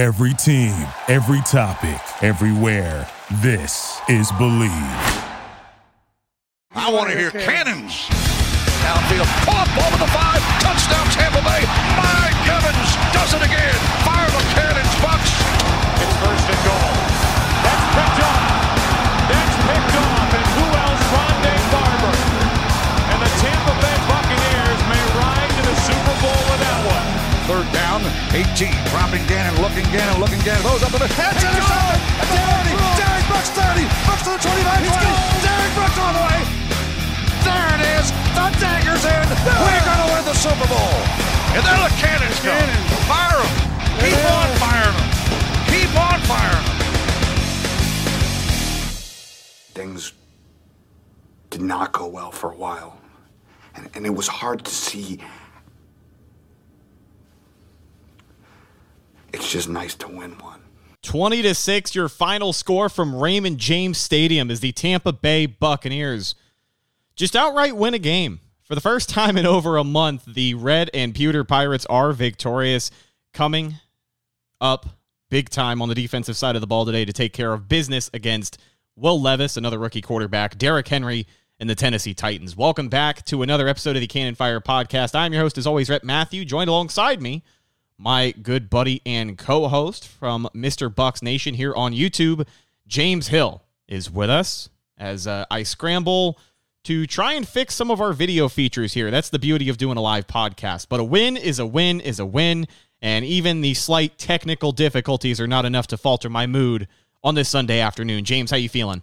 Every team, every topic, everywhere. This is Believe. I want to hear cannons. Downfield, pull up over the five, touchdown Tampa Bay. Mike Evans does it again. Fire the cannons, Bucs. It's first and goal. Third down, 18. Dropping Gannon, looking Gannon, looking Gannon. Those up in the head. Intercepted. Derrick, Derrick Brooks 30. Brooks to the 25. 20. Derrick Brooks all the way. There it is. The dagger's in. We're going to win the Super Bowl. And then the cannons go. Fire them. Keep on firing them. Keep on firing them. things did not go well for a while. And, and it was hard to see. It's just nice to win one. 20 to 6 your final score from Raymond James Stadium is the Tampa Bay Buccaneers just outright win a game. For the first time in over a month, the Red and Pewter Pirates are victorious coming up big time on the defensive side of the ball today to take care of business against Will Levis, another rookie quarterback, Derrick Henry, and the Tennessee Titans. Welcome back to another episode of the Cannon Fire podcast. I'm your host, as always, Rhett Matthew, joined alongside me, my good buddy and co host from Mr. Bucs Nation here on YouTube, James Hill, is with us as uh, I scramble to try and fix some of our video features here. That's the beauty of doing a live podcast. But a win is a win is a win. And even the slight technical difficulties are not enough to falter my mood on this Sunday afternoon. James, how you feeling?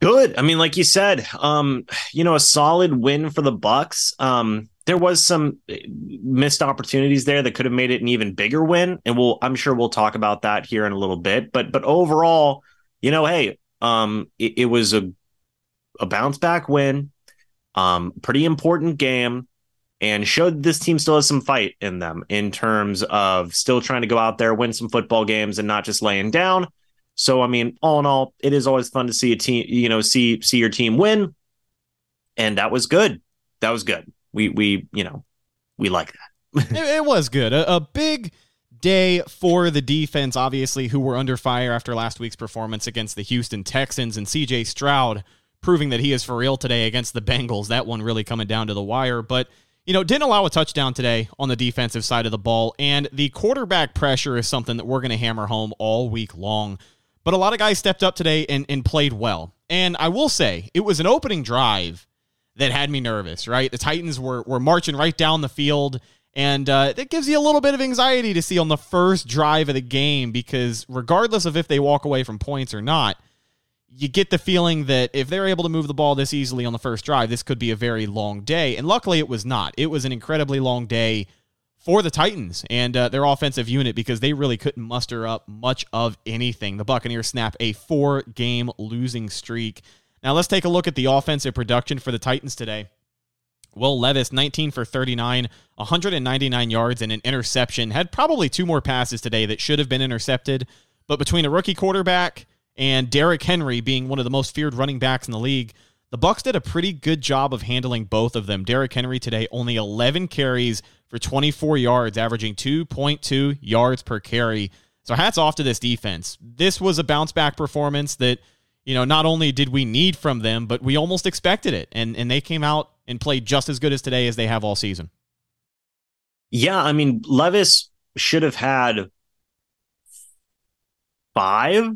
Good. I mean, like you said, um, you know, a solid win for the Bucs. Um, there was some eh, missed opportunities there that could have made it an even bigger win, and we'll I'm sure we'll talk about that here in a little bit. But but overall, you know, hey, um, it, it was a a bounce back win, um, pretty important game, and showed this team still has some fight in them in terms of still trying to go out there, win some football games, and not just laying down. So, I mean, all in all, it is always fun to see a team, you know, see see your team win, and that was good. That was good. We we you know we like that. it, it was good. A, a big day for the defense, obviously, who were under fire after last week's performance against the Houston Texans and CJ Stroud proving that he is for real today against the Bengals. That one really coming down to the wire. But, you know, didn't allow a touchdown today on the defensive side of the ball. And the quarterback pressure is something that we're going to hammer home all week long. But a lot of guys stepped up today and, and played well. And I will say, it was an opening drive that had me nervous, right? The Titans were, were marching right down the field. And uh, that gives you a little bit of anxiety to see on the first drive of the game because, regardless of if they walk away from points or not, you get the feeling that if they're able to move the ball this easily on the first drive, this could be a very long day. And luckily, it was not. It was an incredibly long day for the Titans and uh, their offensive unit because they really couldn't muster up much of anything. The Buccaneers snap a four game losing streak. Now, let's take a look at the offensive production for the Titans today. Will Levis, 19 for 39, 199 yards, and an interception. Had probably two more passes today that should have been intercepted. But between a rookie quarterback, and Derrick Henry being one of the most feared running backs in the league, the Bucs did a pretty good job of handling both of them. Derrick Henry today only 11 carries for 24 yards, averaging 2.2 yards per carry. So hats off to this defense. This was a bounce back performance that, you know, not only did we need from them, but we almost expected it. And and they came out and played just as good as today as they have all season. Yeah, I mean, Levis should have had five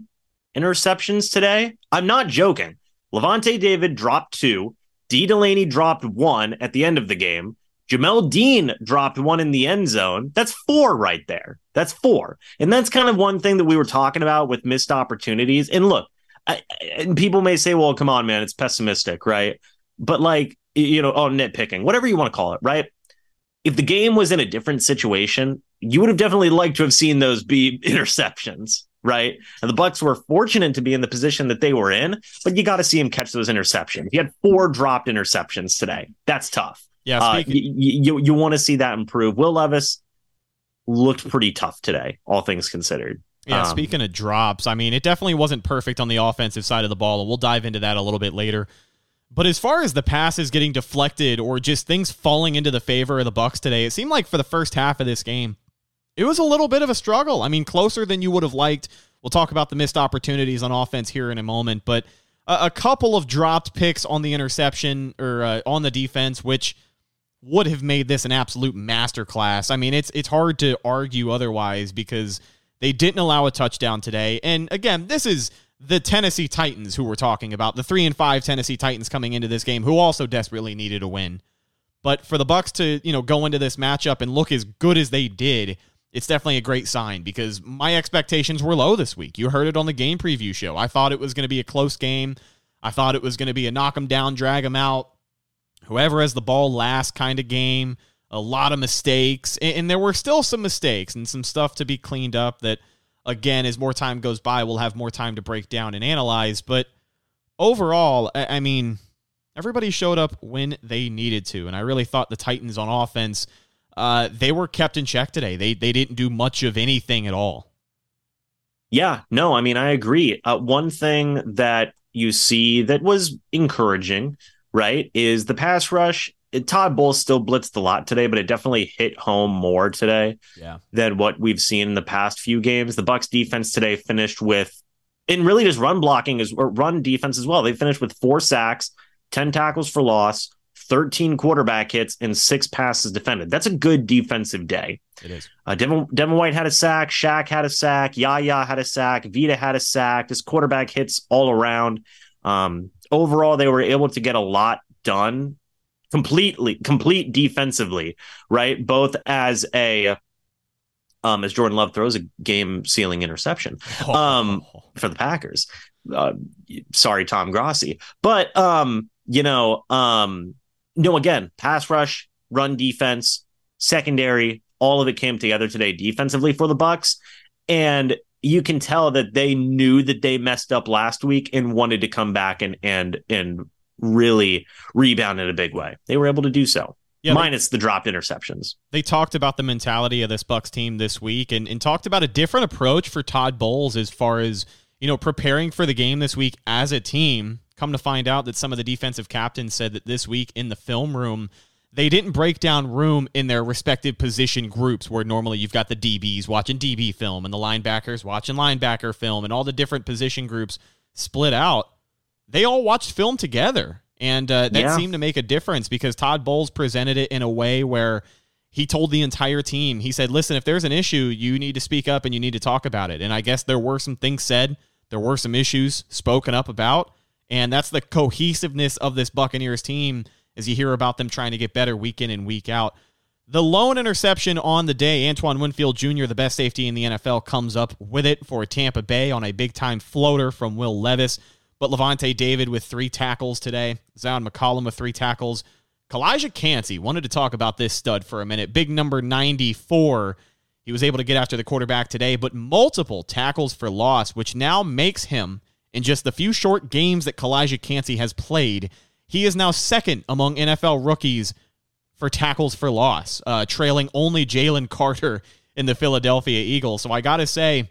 interceptions today. I'm not joking. Lavonte David dropped two. Dee Delaney dropped one at the end of the game. Jamel Dean dropped one in the end zone. That's four right there. That's four. And that's kind of one thing that we were talking about with missed opportunities. And look, I, and people may say, well, come on, man, it's pessimistic, right? But like, you know, oh, nitpicking, whatever you want to call it, right? If the game was in a different situation, you would have definitely liked to have seen those be interceptions right? And the Bucs were fortunate to be in the position that they were in, but you got to see him catch those interceptions. He had four dropped interceptions today. That's tough. Yeah, uh, you you, you want to see that improve. Will Levis looked pretty tough today, all things considered. Yeah, um, speaking of drops, I mean, it definitely wasn't perfect on the offensive side of the ball, and we'll dive into that a little bit later. But as far as the passes getting deflected or just things falling into the favor of the Bucs today, it seemed like for the first half of this game, it was a little bit of a struggle. I mean, closer than you would have liked. We'll talk about the missed opportunities on offense here in a moment, but a, a couple of dropped picks on the interception or uh, on the defense, which would have made this an absolute masterclass. I mean, it's it's hard to argue otherwise because they didn't allow a touchdown today. And again, this is the Tennessee Titans who we're talking about, the 3 and 5 Tennessee Titans coming into this game who also desperately needed a win. But for the Bucs to, you know, go into this matchup and look as good as they did, it's definitely a great sign because my expectations were low this week. You heard it on the game preview show. I thought it was going to be a close game. I thought it was going to be a knock them down, drag them out, whoever has the ball last kind of game. A lot of mistakes, and, there were still some mistakes and some stuff to be cleaned up that, again, as more time goes by, we'll have more time to break down and analyze. But overall, I mean, everybody showed up when they needed to, and I really thought the Titans on offense – uh, they were kept in check today. They they didn't do much of anything at all. Yeah, no, I mean I agree. Uh, one thing that you see that was encouraging, right, is the pass rush. Todd Bowles still blitzed a lot today, but it definitely hit home more today yeah. than what we've seen in the past few games. The Bucs defense today finished with, and really just run blocking is or run defense as well. They finished with four sacks, ten tackles for loss, 13 quarterback hits and six passes defended. That's a good defensive day. It is. Uh, Devin, Devin White had a sack. Shaq had a sack. Yaya had a sack. Vita had a sack. Just quarterback hits all around. Um, overall, they were able to get a lot done completely, complete defensively, right? Both as a um, as Jordan Love throws a game sealing interception um, oh. for the Packers. Uh, sorry, Tom Grossi. But um, you know, um, no, again, pass rush, run defense, secondary, all of it came together today defensively for the Bucs. And you can tell that they knew that they messed up last week and wanted to come back and and and really rebound in a big way. They were able to do so. Yeah, minus they, the dropped interceptions. They talked about the mentality of this Bucs team this week and, and talked about a different approach for Todd Bowles as far as, you know, preparing for the game this week as a team Come to find out that some of the defensive captains said that this week in the film room, they didn't break down room in their respective position groups where normally you've got the DBs watching DB film and the linebackers watching linebacker film and all the different position groups split out. They all watched film together. And uh, that yeah. seemed to make a difference because Todd Bowles presented it in a way where he told the entire team, he said, listen, if there's an issue, you need to speak up and you need to talk about it. And I guess there were some things said, there were some issues spoken up about. And that's the cohesiveness of this Buccaneers team as you hear about them trying to get better week in and week out. The lone interception on the day, Antoine Winfield Jr., the best safety in the NFL, comes up with it for Tampa Bay on a big time floater from Will Levis. But Lavonte David with three tackles today, Zyon McCollum with three tackles. Calijah Kancey wanted to talk about this stud for a minute. Big number 94. He was able to get after the quarterback today, but multiple tackles for loss, which now makes him in just the few short games that Calijah Kancey has played, he is now second among NFL rookies for tackles for loss, uh, trailing only Jalen Carter in the Philadelphia Eagles. So I got to say,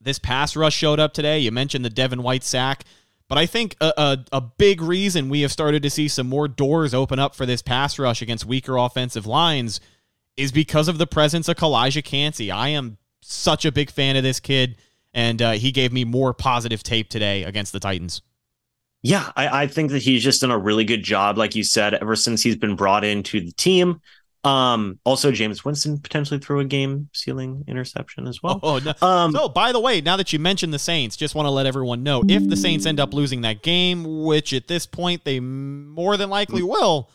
this pass rush showed up today. You mentioned the Devin White sack, but I think a, a, a, big reason we have started to see some more doors open up for this pass rush against weaker offensive lines is because of the presence of Calijah Kancey. I am such a big fan of this kid and uh, he gave me more positive tape today against the Titans. Yeah, I, I, think that he's just done a really good job, like you said, ever since he's been brought into the team. Um, also, Jameis Winston potentially threw a game sealing interception as well. Oh, no. Um, so, by the way, now that you mentioned the Saints, just want to let everyone know if the Saints end up losing that game, which at this point they more than likely will,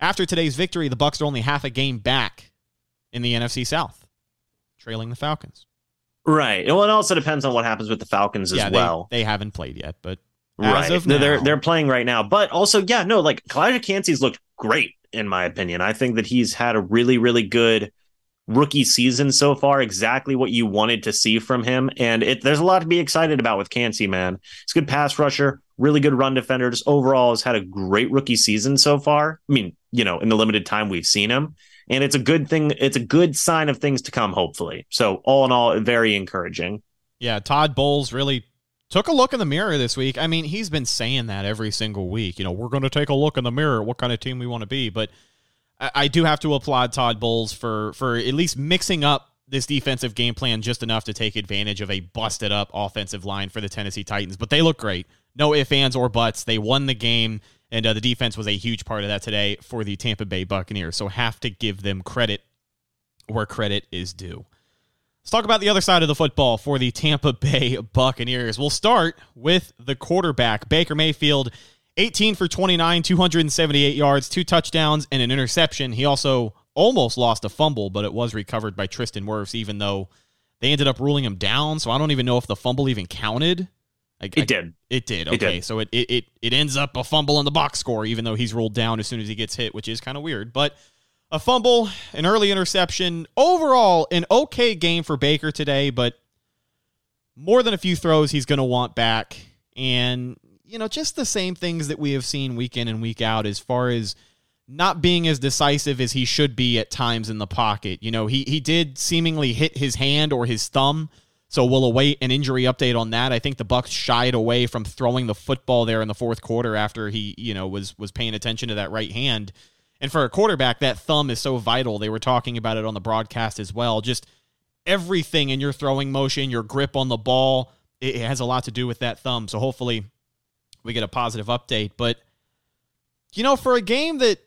after today's victory, the Bucs are only half a game back in the NFC South, trailing the Falcons. Right. Well, it also depends on what happens with the Falcons as yeah, well. They, haven't played yet, but right. Now, they're they're playing right now. But also, yeah, no, like Calijah Kancey's looked great in my opinion. I think that he's had a really, really good rookie season so far. Exactly what you wanted to see from him, and it there's a lot to be excited about with Kancey, man. He's a good pass rusher, really good run defender. Just overall, has had a great rookie season so far. I mean, you know, in the limited time we've seen him and it's a good thing. It's a good sign of things to come, hopefully. So all in all, very encouraging. Yeah, Todd Bowles really took a look in the mirror this week. I mean, he's been saying that every single week. You know, we're going to take a look in the mirror, at what kind of team we want to be. But I, I do have to applaud Todd Bowles for for at least mixing up this defensive game plan just enough to take advantage of a busted up offensive line for the Tennessee Titans, but they look great. No ifs, ands, or buts. They won the game, and uh, the defense was a huge part of that today for the Tampa Bay Buccaneers. So have to give them credit where credit is due. Let's talk about the other side of the football for the Tampa Bay Buccaneers. We'll start with the quarterback, Baker Mayfield, 18 for 29, 278 yards, two touchdowns, and an interception. He also almost lost a fumble, but it was recovered by Tristan Wirfs, even though they ended up ruling him down. So I don't even know if the fumble even counted. I, it I, did. It did. Okay, it did. so it, it it it ends up a fumble in the box score, even though he's rolled down as soon as he gets hit, which is kind of weird. But a fumble, an early interception, overall an okay game for Baker today, but more than a few throws he's going to want back, and you know just the same things that we have seen week in and week out as far as not being as decisive as he should be at times in the pocket. You know, he he did seemingly hit his hand or his thumb. So we'll await an injury update on that. I think the Bucs shied away from throwing the football there in the fourth quarter after he, you know, was was paying attention to that right hand. And for a quarterback, that thumb is so vital. They were talking about it on the broadcast as well. Just everything in your throwing motion, your grip on the ball, it has a lot to do with that thumb. So hopefully we get a positive update. But you know, for a game that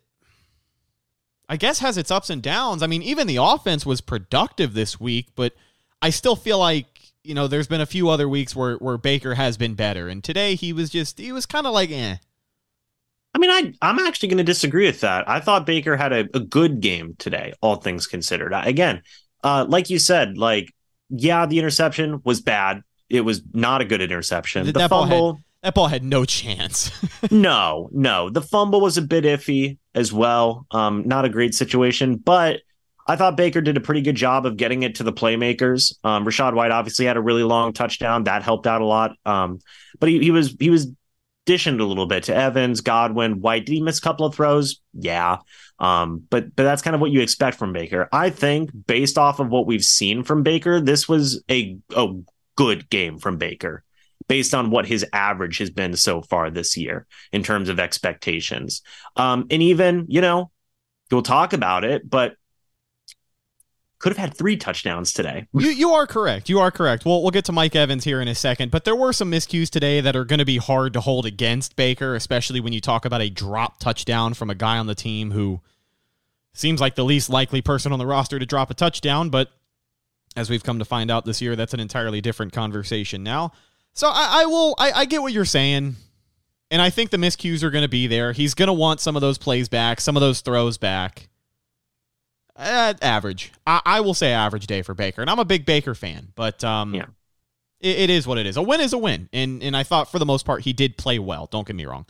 I guess has its ups and downs. I mean, even the offense was productive this week, but I still feel like you know there's been a few other weeks where where Baker has been better, and today he was just he was kind of like eh. I mean, I I'm actually going to disagree with that. I thought Baker had a, a good game today, all things considered. Again, uh, like you said, like yeah, the interception was bad. It was not a good interception. The, the fumble. That ball had no chance. no, no. The fumble was a bit iffy as well. Um, not a great situation, but I thought Baker did a pretty good job of getting it to the playmakers. Um, Rachaad White obviously had a really long touchdown that helped out a lot. Um, but he, he was he was dishing a little bit to Evans, Godwin, White. Did he miss a couple of throws? Yeah. Um, but but that's kind of what you expect from Baker. I think based off of what we've seen from Baker, this was a a good game from Baker based on what his average has been so far this year in terms of expectations. Um, and even, you know, we'll talk about it, but could have had three touchdowns today. you you are correct. You are correct. We'll we'll get to Mike Evans here in a second, but there were some miscues today that are going to be hard to hold against Baker, especially when you talk about a drop touchdown from a guy on the team who seems like the least likely person on the roster to drop a touchdown, but as we've come to find out this year, that's an entirely different conversation now. So I, I will. I, I get what you're saying, and I think the miscues are going to be there. He's going to want some of those plays back, some of those throws back. Uh, average. I, I, will say average day for Baker, and I'm a big Baker fan, but um, yeah, it, it is what it is. A win is a win, and and I thought for the most part he did play well. Don't get me wrong.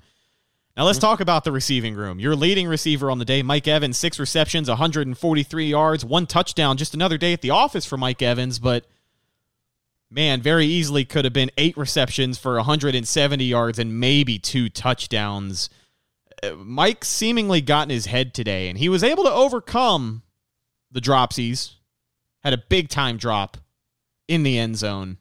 Now let's mm-hmm. talk about the receiving room. Your leading receiver on the day, Mike Evans, six receptions, 143 yards, one touchdown. Just another day at the office for Mike Evans, but man, very easily could have been eight receptions for 170 yards and maybe two touchdowns. Uh, Mike seemingly got in his head today, and he was able to overcome the dropsies. Had a big time drop in the end zone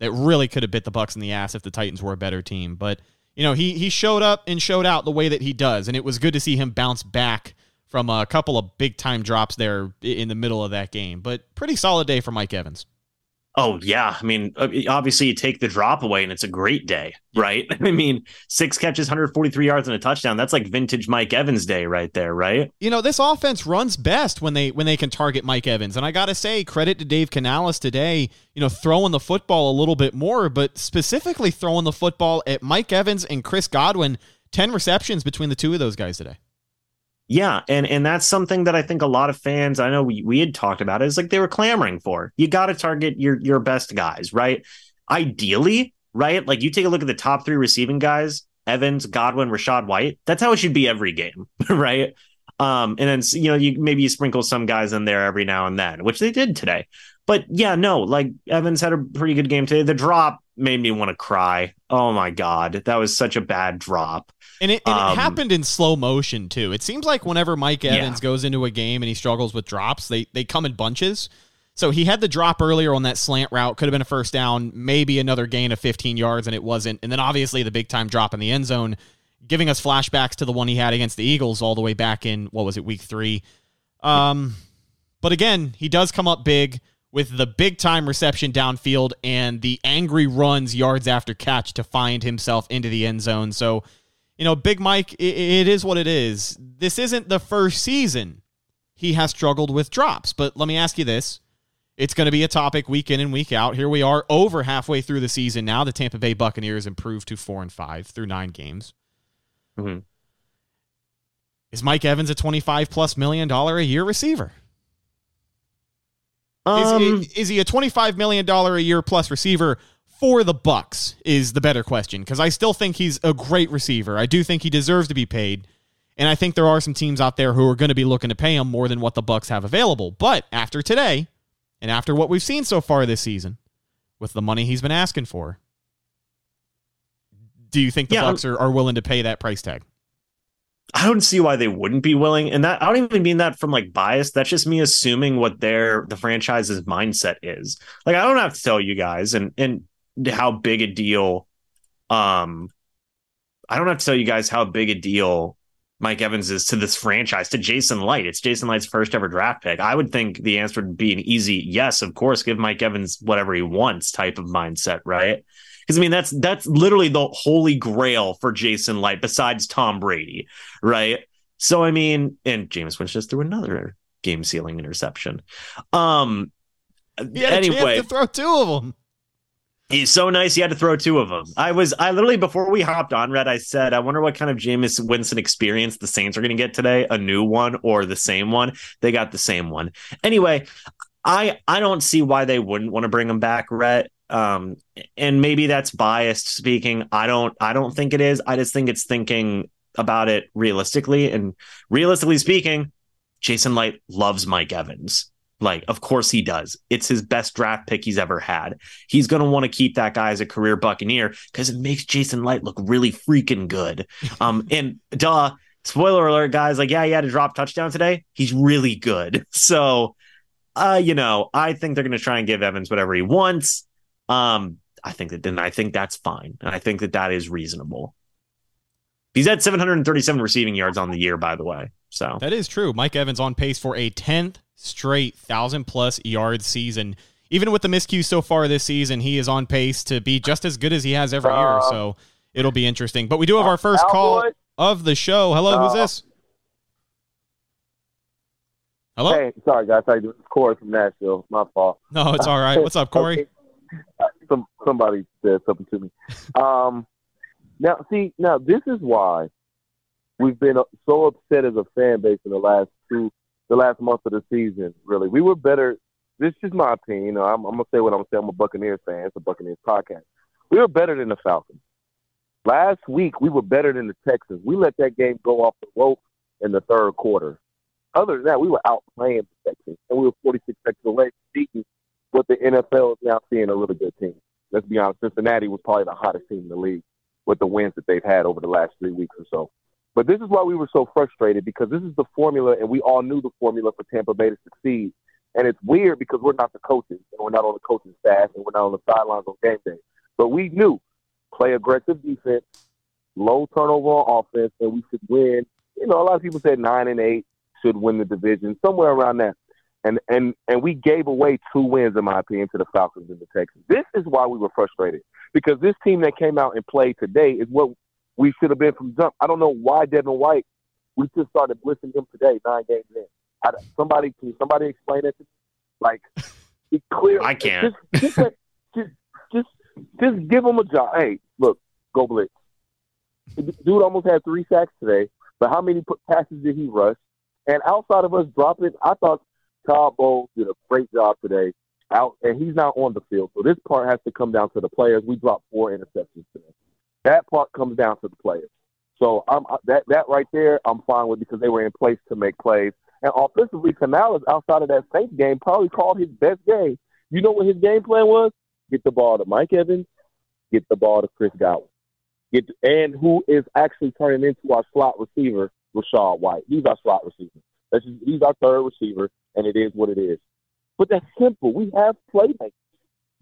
that really could have bit the Bucs in the ass if the Titans were a better team. But you know, he he showed up and showed out the way that he does, and it was good to see him bounce back from a couple of big time drops there in the middle of that game. But pretty solid day for Mike Evans. Oh yeah, I mean, uh, obviously you take the drop away and it's a great day, right? I mean, six catches, 143 yards and a touchdown. That's like vintage Mike Evans day right there, right? You know, this offense runs best when they when they can target Mike Evans. And I got to say, credit to Dave Canales today, you know, throwing the football a little bit more, but specifically throwing the football at Mike Evans and Chris Godwin. 10 receptions between the two of those guys today. Yeah, and and that's something that I think a lot of fans, I know we, we had talked about, is like they were clamoring for. You got to target your your best guys, right? Ideally, right? Like you take a look at the top three receiving guys: Evans, Godwin, Rachaad White. That's how it should be every game, right? Um, and then you know you maybe you sprinkle some guys in there every now and then, which they did today. But yeah, no, like Evans had a pretty good game today. The drop made me want to cry. Oh my god, that was such a bad drop. And it, and um, it happened in slow motion too. It seems like whenever Mike Evans yeah. goes into a game and he struggles with drops, they they come in bunches. So he had the drop earlier on that slant route, could have been a first down, maybe another gain of 15 yards, and it wasn't. And then obviously the big time drop in the end zone, giving us flashbacks to the one he had against the Eagles all the way back in what was it, week three. Um, but again, he does come up big with the big time reception downfield and the angry runs yards after catch to find himself into the end zone. So, you know, Big Mike, it, it is what it is. This isn't the first season he has struggled with drops. But let me ask you this. It's going to be a topic week in and week out. Here we are over halfway through the season now. The Tampa Bay Buccaneers improved to four and five through nine games. Mm-hmm. Is Mike Evans a 25 plus million dollar a year receiver? Um, is, is he a 25 million dollar a year plus receiver for the Bucs is the better question because I still think he's a great receiver. I do think he deserves to be paid. And I think there are some teams out there who are going to be looking to pay him more than what the Bucs have available. But after today, and after what we've seen so far this season, with the money he's been asking for, do you think the Yeah, Bucks are, are willing to pay that price tag? I don't see why they wouldn't be willing. And that I don't even mean that from like bias. That's just me assuming what their the franchise's mindset is. Like I don't have to tell you guys and and how big a deal um I don't have to tell you guys how big a deal Mike Evans is to this franchise, to Jason Licht. It's Jason Licht's first ever draft pick. I would think the answer would be an easy yes, of course, give Mike Evans whatever he wants type of mindset, right? Because I mean that's that's literally the holy grail for Jason Licht, besides Tom Brady, right? So I mean, and Jameis Winston just threw another game sealing interception. Um had anyway, to throw two of them. He's so nice. He had to throw two of them. I was, I literally before we hopped on, Rhett, I said, I wonder what kind of Jameis Winston experience the Saints are going to get today, a new one or the same one. They got the same one. Anyway, I, I don't see why they wouldn't want to bring him back, Rhett. Um, and maybe that's biased speaking. I don't, I don't think it is. I just think it's thinking about it realistically. And realistically speaking, Jason Licht loves Mike Evans. Like, of course he does. It's his best draft pick he's ever had. He's going to want to keep that guy as a career Buccaneer because it makes Jason Licht look really freaking good. Um, and duh, spoiler alert, guys. Like, yeah, he had a drop touchdown today. He's really good. So, uh, you know, I think they're going to try and give Evans whatever he wants. Um, I think that then I think that's fine, and I think that that is reasonable. He's at 737 receiving yards on the year, by the way. So That is true. Mike Evans on pace for a 10th straight 1,000 plus yard season. Even with the miscues so far this season, he is on pace to be just as good as he has every year. So it'll be interesting. But we do have our first call of the show. Hello, who's Uh, this? Hello? Hey, sorry guys, doing? It's Corey from Nashville. My fault. No, it's all right. What's up, Corey? Uh, Some somebody said something to me. Um, now see, now this is why we've been so upset as a fan base in the last two, the last month of the season. Really, we were better. This is my opinion. You know, I'm, I'm gonna say what I'm saying. I'm a Buccaneers fan. It's a Buccaneers podcast. We were better than the Falcons. Last week, we were better than the Texans. We let that game go off the rope in the third quarter. Other than that, we were outplaying the Texans, and we were 46 seconds away from beating what the NFL is now seeing a really good team. Let's be honest, Cincinnati was probably the hottest team in the league with the wins that they've had over the last three weeks or so. But this is why we were so frustrated because this is the formula, and we all knew the formula for Tampa Bay to succeed. And it's weird because we're not the coaches, and we're not on the coaching staff, and we're not on the sidelines on game day. But we knew play aggressive defense, low turnover on offense, and we should win. You know, a lot of people said nine and eight should win the division, somewhere around that. And and and we gave away two wins, in my opinion, to the Falcons and the Texans. This is why we were frustrated because this team that came out and played today is what we should have been from jump. I don't know why Devin White. We just started blitzing him today, nine games in. I, somebody can somebody explain it to me? Like, he clear. I can't. Just, just, just, just, just give him a job. Hey, look, go blitz. Dude almost had three sacks today, but how many passes did he rush? And outside of us dropping, I thought Todd Bowles did a great job today. Out, and he's not on the field, so this part has to come down to the players. We dropped four interceptions today. That part comes down to the players. So I'm that that right there, I'm fine with because they were in place to make plays. And offensively, Canales outside of that Saints game probably called his best game. You know what his game plan was? Get the ball to Mike Evans, get the ball to Chris Godwin, get and who is actually turning into our slot receiver, Rachaad White. He's our slot receiver. That's just, he's our third receiver, and it is what it is. But that's simple. We have playmakers.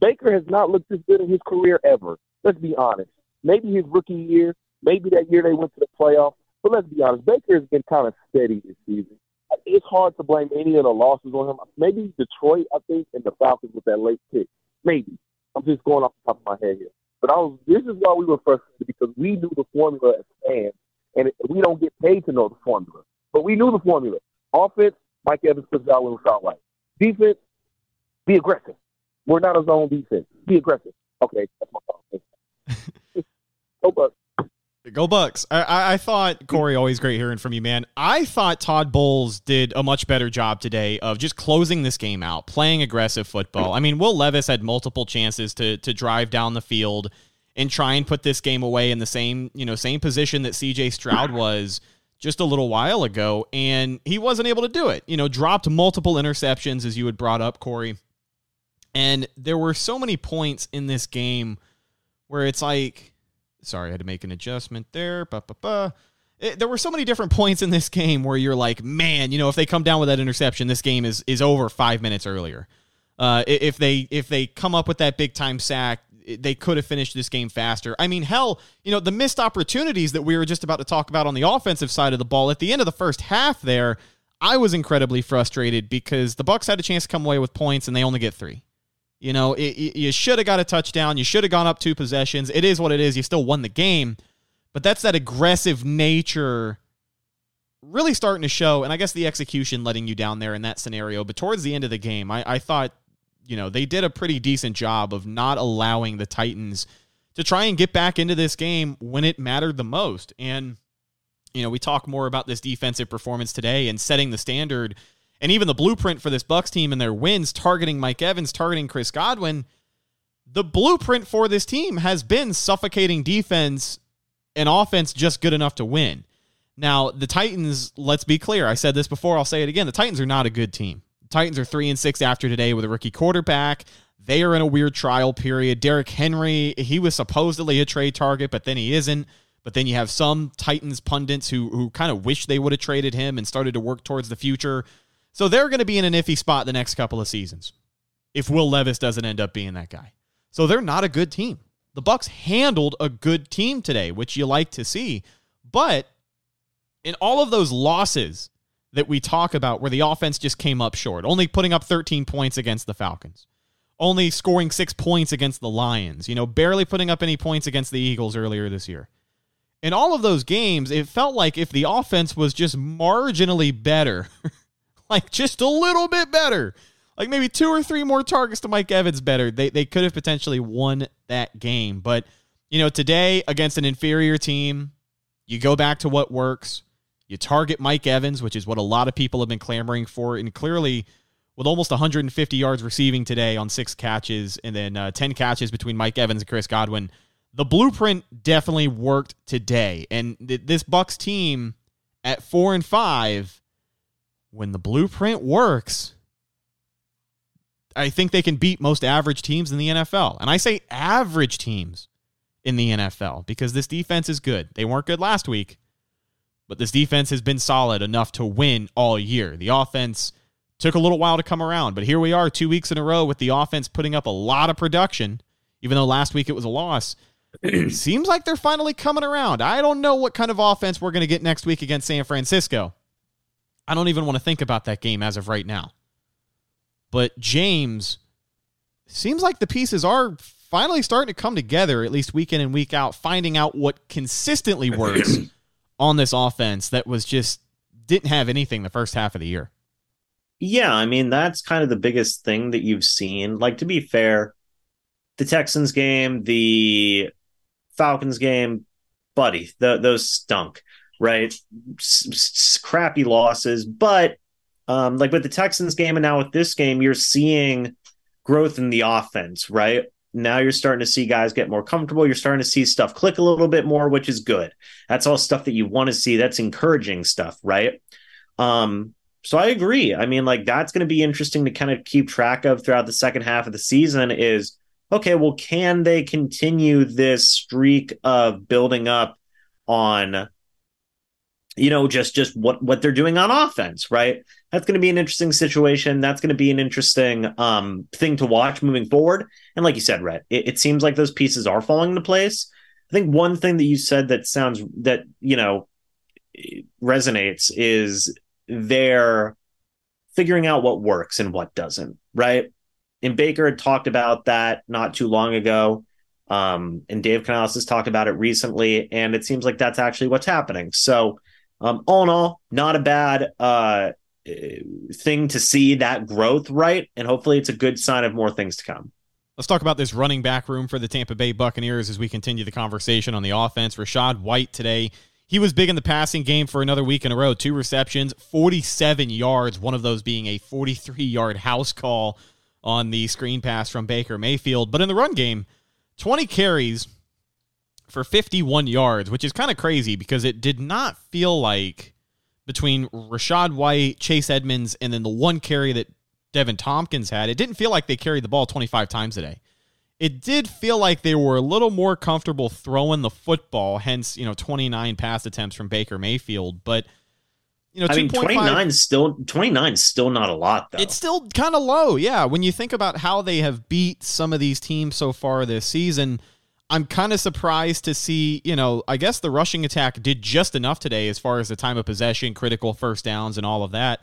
Baker has not looked this good in his career ever. Let's be honest. Maybe his rookie year, maybe that year they went to the playoffs. But let's be honest, Baker has been kind of steady this season. it's hard to blame any of the losses on him. Maybe Detroit, I think, and the Falcons with that late pick. Maybe. I'm just going off the top of my head here. But I was, this is why we were frustrated because we knew the formula as fans, and we don't get paid to know the formula. But we knew the formula. Offense, Mike Evans, Chris Godwin, Rachaad White. Defense, be aggressive. We're not a zone defense. Be aggressive. Okay, that's my thought. Go Bucs. Go Bucs. I, I, thought, Corey, always great hearing from you, man. I thought Todd Bowles did a much better job today of just closing this game out, playing aggressive football. I mean, Will Levis had multiple chances to to drive down the field and try and put this game away in the same, you know, same position that CJ Stroud was just a little while ago, and he wasn't able to do it. You know, dropped multiple interceptions, as you had brought up, Corey. And there were so many points in this game where it's like, sorry, I had to make an adjustment there. Ba, ba, ba. It, there were so many different points in this game where you're like, man, you know, if they come down with that interception, this game is is over five minutes earlier. Uh, if they if they come up with that big time sack, they could have finished this game faster. I mean, hell, you know, the missed opportunities that we were just about to talk about on the offensive side of the ball at the end of the first half there, I was incredibly frustrated because the Bucs had a chance to come away with points and they only get 3. You know, it, you should have got a touchdown. You should have gone up two possessions. It is what it is. You still won the game. But that's that aggressive nature really starting to show. And I guess the execution letting you down there in that scenario. But towards the end of the game, I, I thought, you know, they did a pretty decent job of not allowing the Titans to try and get back into this game when it mattered the most. And, you know, we talk more about this defensive performance today and setting the standard and even the blueprint for this Bucs team and their wins targeting Mike Evans, targeting Chris Godwin, the blueprint for this team has been suffocating defense and offense just good enough to win. Now, the Titans, let's be clear. I said this before, I'll say it again. The Titans are not a good team. The Titans are 3 and 6 after today with a rookie quarterback. They are in a weird trial period. Derrick Henry, he was supposedly a trade target, but then he isn't. But then you have some Titans pundits who who kind of wish they would have traded him and started to work towards the future. So they're going to be in an iffy spot the next couple of seasons if Will Levis doesn't end up being that guy. So they're not a good team. The Bucs handled a good team today, which you like to see. But in all of those losses that we talk about where the offense just came up short, only putting up 13 points against the Falcons, only scoring 6 points against the Lions, you know, barely putting up any points against the Eagles earlier this year. In all of those games, it felt like if the offense was just marginally better like just a little bit better, like maybe two or three more targets to Mike Evans better, they, they could have potentially won that game. But, you know, today against an inferior team, you go back to what works. You target Mike Evans, which is what a lot of people have been clamoring for. And clearly, with almost 150 yards receiving today on six catches and then uh, 10 catches between Mike Evans and Chris Godwin, the blueprint definitely worked today. And th- this Bucs team at four and five when the blueprint works, I think they can beat most average teams in the NFL. And I say average teams in the NFL because this defense is good. They weren't good last week, but this defense has been solid enough to win all year. The offense took a little while to come around, but here we are 2 weeks in a row with the offense putting up a lot of production even though last week it was a loss. seems like they're finally coming around. I don't know what kind of offense we're going to get next week against San Francisco. I don't even want to think about that game as of right now. But James seems like the pieces are finally starting to come together, at least week in and week out, finding out what consistently works on this offense that was just didn't have anything the first half of the year. Yeah, I mean, that's kind of the biggest thing that you've seen. Like, to be fair, the Texans game, the Falcons game, buddy, the, those stunk right? S- crappy losses, but um, like with the Texans game and now with this game, you're seeing growth in the offense, right? Now you're starting to see guys get more comfortable. You're starting to see stuff click a little bit more, which is good. That's all stuff that you want to see. That's encouraging stuff, right? Um, so I agree. I mean, like that's going to be interesting to kind of keep track of throughout the second half of the season. Is okay. Well, can they continue this streak of building up on you know just just what what they're doing on offense right that's going to be an interesting situation that's going to be an interesting um thing to watch moving forward and like you said Rhett, it, it seems like those pieces are falling into place i think one thing that you said that sounds that you know resonates is they're figuring out what works and what doesn't, right? And Baker had talked about that not too long ago. Um, and Dave Canales has talked about it recently, and it seems like that's actually what's happening. So, um, all in all, not a bad uh, thing to see that growth, right? And hopefully, it's a good sign of more things to come. Let's talk about this running back room for the Tampa Bay Buccaneers as we continue the conversation on the offense. Rachaad White today he was big in the passing game for another week in a row. Two receptions, 47 yards, one of those being a 43 yard house call on the screen pass from Baker Mayfield. But in the run game, 20 carries for 51 yards, which is kind of crazy because it did not feel like between Rachaad White, Chase Edmonds, and then the one carry that Deven Thompkins had, it didn't feel like they carried the ball 25 times a day it did feel like they were a little more comfortable throwing the football, hence, you know, 29 pass attempts from Baker Mayfield. But, you know, I mean, 29 is still 29 is still not a lot, though. It's still kind of low, yeah. When you think about how they have beat some of these teams so far this season, I'm kind of surprised to see, you know, I guess the rushing attack did just enough today as far as the time of possession, critical first downs, and all of that.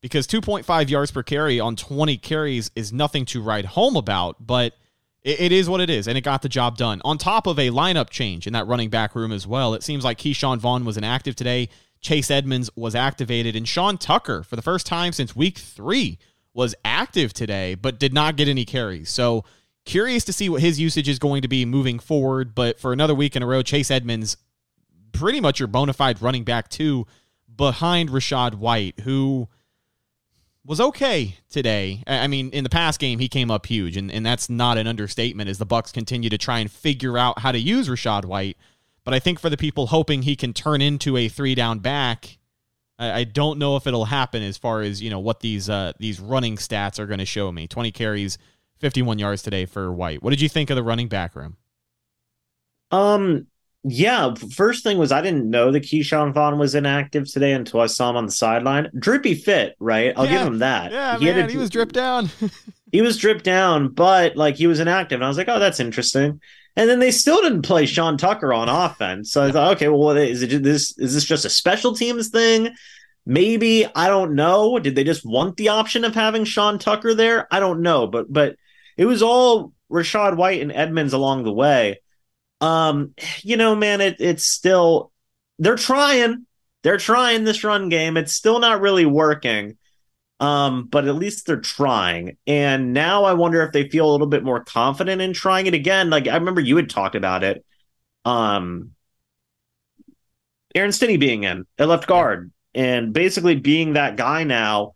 Because 2.5 yards per carry on 20 carries is nothing to write home about, but – it, it is what it is, and it got the job done. On top of a lineup change in that running back room as well, it seems like Ke'Shawn Vaughn was inactive today. Chase Edmonds was activated, and Sean Tucker, for the first time since week three, was active today, but did not get any carries. So curious to see what his usage is going to be moving forward. But for another week in a row, Chase Edmonds, pretty much your bona fide running back two, behind Rachaad White, who was okay today. I mean, in the past game, he came up huge, and, and that's not an understatement as the Bucks continue to try and figure out how to use Rachaad White. But I think for the people hoping he can turn into a three down back, I, I don't know if it'll happen as far as you know what these uh, these running stats are going to show me. Twenty carries, fifty one yards today for White. What did you think of the running back room? Um, yeah, first thing was I didn't know that Ke'Shawn Vaughn was inactive today until I saw him on the sideline. Drippy fit, right? I'll yeah, give him that. Yeah, he man, a, he was dripped down. he was dripped down, but like he was inactive, and I was like, oh, that's interesting. And then they still didn't play Sean Tucker on offense, so I thought, okay, well, is it this? Is this just a special teams thing? Maybe I don't know. Did they just want the option of having Sean Tucker there? I don't know, but but it was all Rachaad White and Edmonds along the way. Um, you know, man, it, it's still they're trying. They're trying this run game. It's still not really working. Um, but at least they're trying. And now I wonder if they feel a little bit more confident in trying it again. Like I remember you had talked about it. Um Aaron Stinnie being in at left guard and basically being that guy now,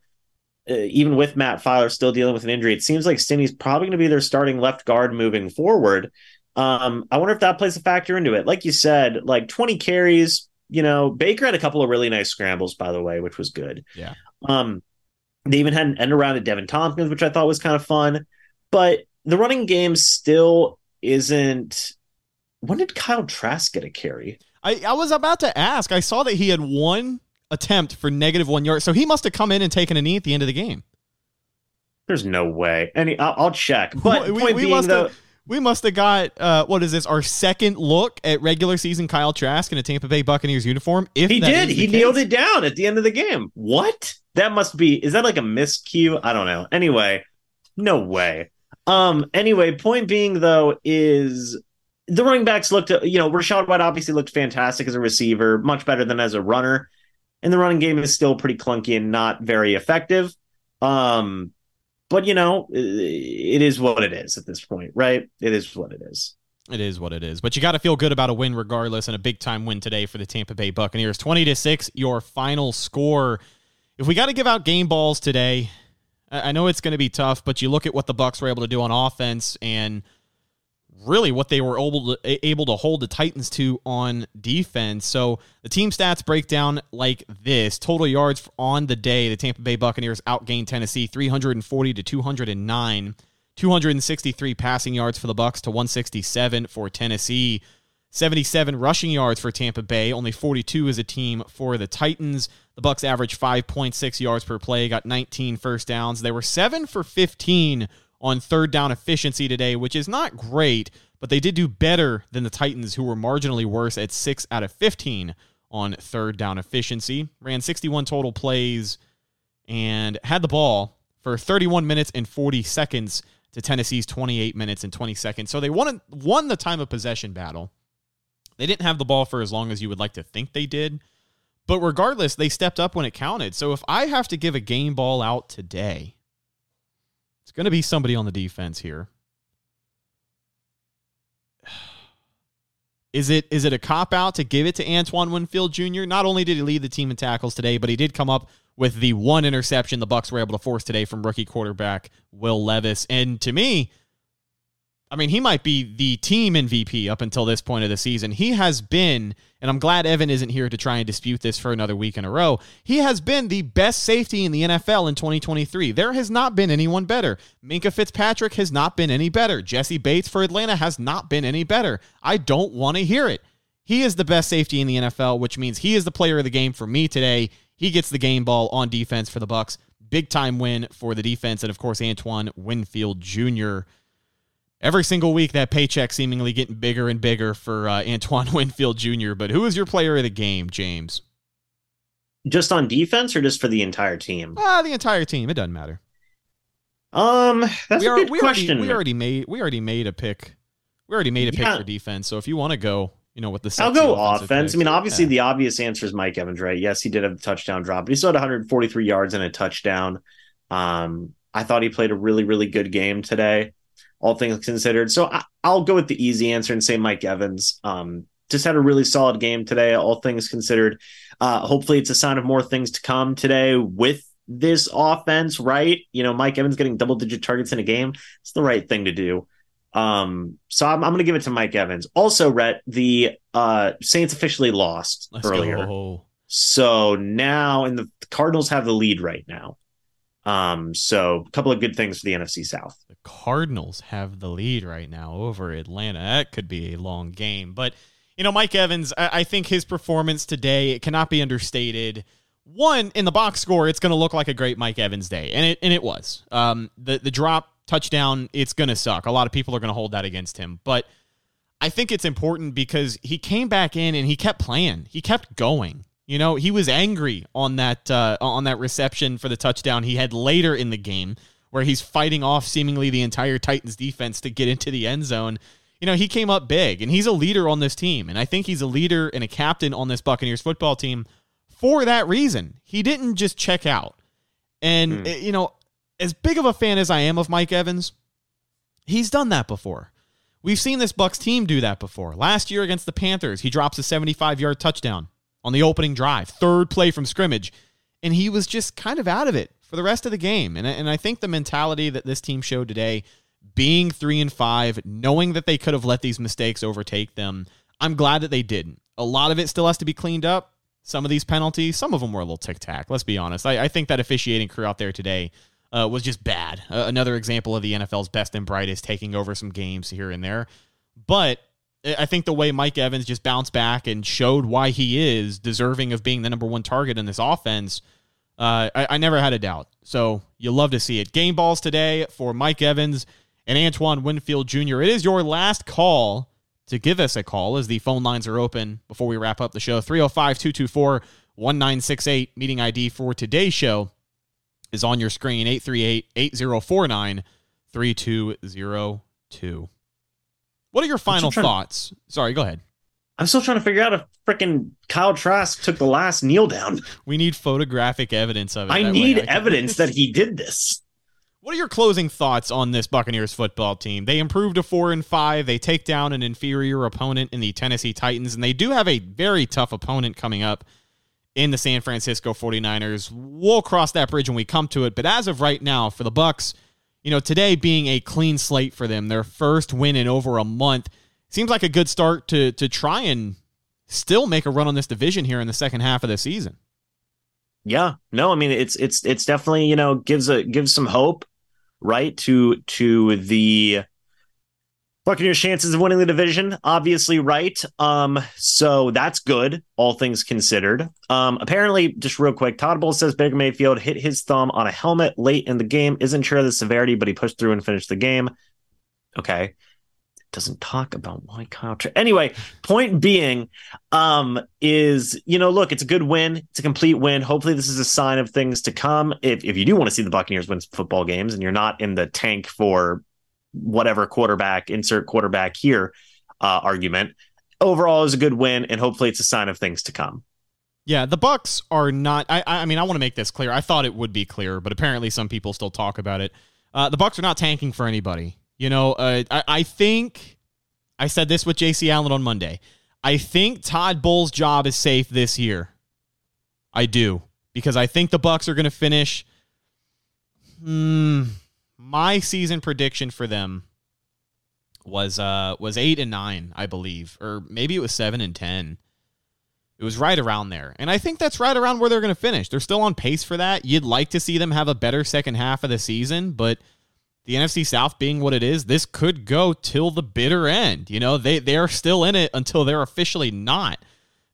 uh, even with Matt Feiler still dealing with an injury, it seems like Stinnie's probably going to be their starting left guard moving forward. Um, I wonder if that plays a factor into it. Like you said, like 20 carries, you know, Baker had a couple of really nice scrambles, by the way, which was good. Yeah. Um, they even had an end around to Deven Thompkins, which I thought was kind of fun. But the running game still isn't. When did Kyle Trask get a carry? I, I was about to ask. I saw that he had one attempt for negative one yard. So he must have come in and taken a knee at the end of the game. There's no way. Any, I'll, I'll check. But we, point we being, though, have, we must have got uh, what is this? Our second look at regular season Kyle Trask in a Tampa Bay Buccaneers uniform. If he did, he case. nailed it down at the end of the game. What? That must be. Is that like a miscue? I don't know. Anyway, no way. Um. Anyway, point being though is the running backs looked. You know, Rachaad White obviously looked fantastic as a receiver, much better than as a runner. And the running game is still pretty clunky and not very effective. Um, but you know, it is what it is at this point, right? It is what it is. It is what it is. But you got to feel good about a win regardless, and a big time win today for the Tampa Bay Buccaneers. Twenty to six, your final score. If we got to give out game balls today, I know it's going to be tough, but you look at what the Bucs were able to do on offense and really what they were able to, able to hold the Titans to on defense. So the team stats break down like this: total yards on the day, the Tampa Bay Buccaneers outgained Tennessee 340 to 209. 263 passing yards for the Bucs to 167 for Tennessee. 77 rushing yards for Tampa Bay, only 42 as a team for the Titans. The Bucks averaged 5.6 yards per play, got 19 first downs. They were 7 for 15 on third down efficiency today, which is not great, but they did do better than the Titans, who were marginally worse at 6 out of 15 on third down efficiency. Ran 61 total plays and had the ball for 31 minutes and 40 seconds to Tennessee's 28 minutes and 20 seconds. So they won won the time of possession battle. They didn't have the ball for as long as you would like to think they did. But regardless, they stepped up when it counted. So if I have to give a game ball out today, it's going to be somebody on the defense here. Is it is it a cop out to give it to Antoine Winfield Jr.? Not only did he lead the team in tackles today, but he did come up with the one interception the Bucs were able to force today from rookie quarterback Will Levis. And to me, I mean, he might be the team MVP up until this point of the season. He has been, and I'm glad Evan isn't here to try and dispute this for another week in a row. He has been the best safety in the NFL in 2023. There has not been anyone better. Minkah Fitzpatrick has not been any better. Jessie Bates for Atlanta has not been any better. I don't want to hear it. He is the best safety in the NFL, which means he is the player of the game for me today. He gets the game ball on defense for the Bucs. Big time win for the defense, and of course Antoine Winfield Jr. Every single week, that paycheck seemingly getting bigger and bigger for uh, Antoine Winfield Jr. But who is your player of the game, James? Just on defense, or just for the entire team? Ah, the entire team. It doesn't matter. Um, that's we a are, good we question. Already, we already made we already made a pick. We already made a Yeah. pick for defense. So if you want to go, you know, with the I'll go offense. I mean, obviously, yeah. the obvious answer is Mike Evans, right? Yes, he did have a touchdown drop, but he still had 143 yards and a touchdown. Um, I thought he played a really, really good game today, all things considered. So I, I'll go with the easy answer and say Mike Evans. Um, just had a really solid game today, all things considered. Uh, hopefully, it's a sign of more things to come today with this offense, right? You know, Mike Evans getting double digit targets in a game, it's the right thing to do. Um, so I'm, I'm going to give it to Mike Evans. Also, Rhett, the uh, Saints officially lost Let's earlier. go. So now, and the Cardinals have the lead right now. Um, so a couple of good things for the NFC South. The Cardinals have the lead right now over Atlanta. That could be a long game. But, you know, Mike Evans, I, I think his performance today it cannot be understated. One, in the box score, it's going to look like a great Mike Evans day. And it, and it was. Um, the, the drop touchdown, it's going to suck. A lot of people are going to hold that against him. But I think it's important because he came back in and he kept playing. He kept going. You know, he was angry on that uh, on that reception for the touchdown he had later in the game, where he's fighting off seemingly the entire Titans defense to get into the end zone. You know, he came up big, and he's a leader on this team, and I think he's a leader and a captain on this Buccaneers football team for that reason. He didn't just check out, and Hmm. uh, you know, as big of a fan as I am of Mike Evans, he's done that before. We've seen this Bucs team do that before. Last year against the Panthers, he drops a 75-yard touchdown on the opening drive, third play from scrimmage, and he was just kind of out of it for the rest of the game. And and I think the mentality that this team showed today, being 3 and 5, knowing that they could have let these mistakes overtake them, I'm glad that they didn't. A lot of it still has to be cleaned up. Some of these penalties, some of them were a little tic tac. Let's be honest. I, I think that officiating crew out there today uh, was just bad. Uh, another example of the NFL's best and brightest taking over some games here and there. But I think the way Mike Evans just bounced back and showed why he is deserving of being the number one target in this offense, uh, I, I never had a doubt. So you love to see it. Game balls today for Mike Evans and Antoine Winfield Jr. It is your last call to give us a call as the phone lines are open before we wrap up the show. 305 224 1968. Meeting ID for today's show is on your screen 838 8049 3202. What are your final trying to- thoughts? Sorry, go ahead. I'm still trying to figure out if freaking Kyle Trask took the last kneel down. We need photographic evidence of it. I need can- evidence that he did this. What are your closing thoughts on this Buccaneers football team? They improved to 4 and 5. They take down an inferior opponent in the Tennessee Titans and they do have a very tough opponent coming up in the San Francisco 49ers. We'll cross that bridge when we come to it, but as of right now for the Bucs, you know, today being a clean slate for them, their first win in over a month, seems like a good start to to try and still make a run on this division here in the second half of the season. Yeah, no, I mean it's it's it's definitely you know gives a gives some hope, right to to the Buccaneers' chances of winning the division. Obviously, right. Um, so that's good, all things considered. Um, apparently, just real quick, Todd Bowles says Baker Mayfield hit his thumb on a helmet late in the game. Isn't sure of the severity, but he pushed through and finished the game. Okay. doesn't talk about why Kyle. Tra- anyway, point being, um, is you know, look, it's a good win. It's a complete win. Hopefully, this is a sign of things to come. If if you do want to see the Buccaneers win football games and you're not in the tank for whatever quarterback insert quarterback here uh, argument, overall is a good win, and hopefully, it's a sign of things to come. Yeah, the Bucs are not. I, I mean, I want to make this clear. I thought it would be clear, but apparently, some people still talk about it. Uh, the Bucs are not tanking for anybody. You know, uh, I, I think I said this with JC Allen on Monday. I think Todd Bowles' job is safe this year. I do because I think the Bucs are going to finish. Hmm, my season prediction for them was uh was eight and nine, I believe, or maybe it was seven and ten. It was right around there, and I think that's right around where they're going to finish. They're still on pace for that. You'd like to see them have a better second half of the season, but the NFC South being what it is, this could go till the bitter end. You know, they they're still in it until they're officially not.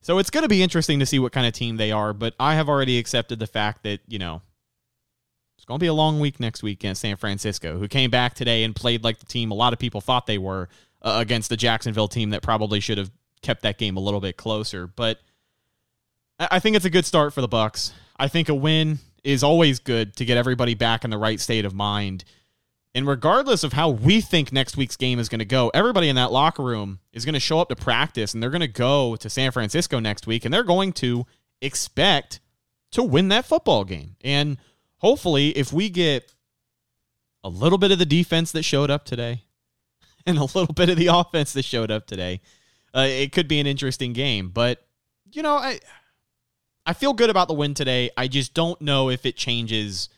So it's going to be interesting to see what kind of team they are, but I have already accepted the fact that, you know, going to be a long week next week against San Francisco, who came back today and played like the team a lot of people thought they were uh, against the Jacksonville team that probably should have kept that game a little bit closer, but I think it's a good start for the Bucs. I think a win is always good to get everybody back in the right state of mind and regardless of how we think next week's game is going to go, everybody in that locker room is going to show up to practice and they're going to go to San Francisco next week and they're going to expect to win that football game. And hopefully, if we get a little bit of the defense that showed up today and a little bit of the offense that showed up today, uh, it could be an interesting game. But, you know, I. I feel good about the win today. I just don't know if it changes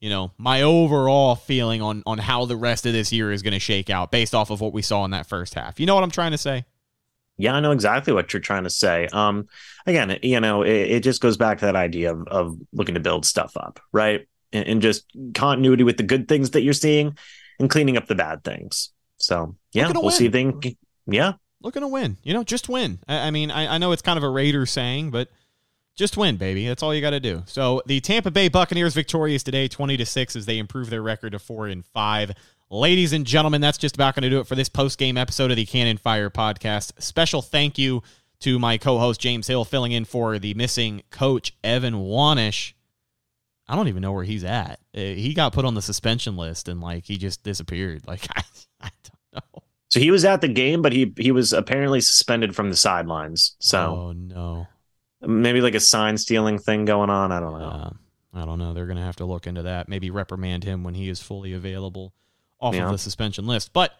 you know, my overall feeling on on how the rest of this year is going to shake out based off of what we saw in that first half. You know what I'm trying to say? Yeah, I know exactly what you're trying to say. Um, again, you know, it, it just goes back to that idea of, of looking to build stuff up, right? And, and, just continuity with the good things that you're seeing and cleaning up the bad things. So yeah, we'll win. see. Thing, yeah, looking to win. You know, just win. I, I mean, I, I know it's kind of a Raider saying, but just win, baby. That's all you got to do. So the Tampa Bay Buccaneers victorious today, 20 to 6 as they improve their record to 4 and 5. Ladies and gentlemen, that's just about going to do it for this post-game episode of the Cannon Fire podcast. Special thank you to my co-host James Hill filling in for the missing coach Evan Wanish. I don't even know where he's at. Uh, he got put on the suspension list and like he just disappeared. Like I, I don't know. So he was at the game, but he he was apparently suspended from the sidelines. So oh no, maybe like a sign stealing thing going on. I don't know. Uh, I don't know. They're going to have to look into that. Maybe reprimand him when he is fully available off yeah. of the suspension list. But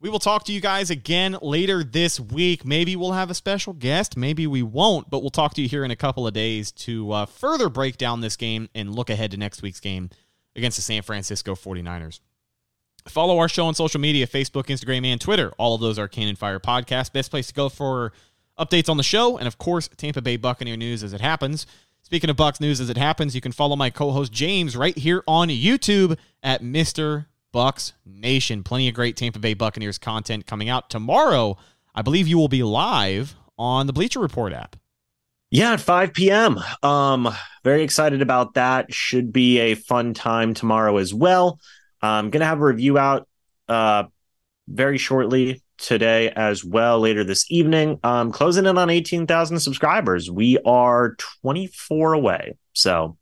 we will talk to you guys again later this week. Maybe we'll have a special guest. Maybe we won't, but we'll talk to you here in a couple of days to uh, further break down this game and look ahead to next week's game against the San Francisco 49ers. Follow our show on social media Facebook, Instagram, and Twitter. All of those are Cannon Fire Podcast. Best place to go for updates on the show, and of course, Tampa Bay Buccaneer news as it happens. Speaking of Bucs news as it happens, you can follow my co-host James right here on YouTube at Mr. Bucs Nation. Plenty of great Tampa Bay Buccaneers content coming out tomorrow. I believe you will be live on the Bleacher Report app. Yeah, at 5 p.m. Um, very excited about that. Should be a fun time tomorrow as well. I'm gonna have a review out uh very shortly today as well later this evening. Um, closing in on 18,000 subscribers. We are 24 away. So,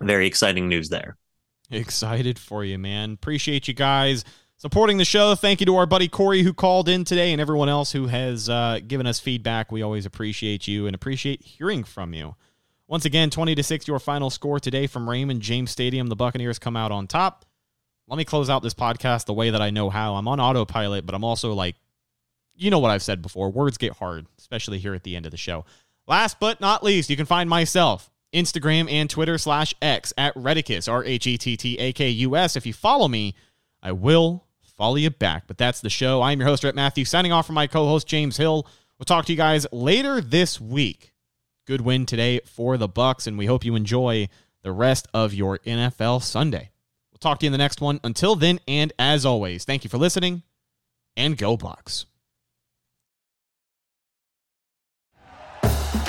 very exciting news there. Excited for you, man. Appreciate you guys supporting the show. Thank you to our buddy Corey who called in today and everyone else who has uh, given us feedback. We always appreciate you and appreciate hearing from you. Once again, 20 to 6 your final score today from Raymond James Stadium. The Buccaneers come out on top let me close out this podcast the way that I know how. I'm on autopilot, but I'm also like, you know what I've said before. Words get hard, especially here at the end of the show. Last but not least, you can find myself Instagram and Twitter slash X at Rhettakus, R H E T T A K U S. If you follow me, I will follow you back. But that's the show. I'm your host, Rhett Matthew, signing off from my co host, James Hill. We'll talk to you guys later this week. Good win today for the Bucs, and we hope you enjoy the rest of your NFL Sunday. We'll talk to you in the next one. Until then, and as always, thank you for listening and go Bucs.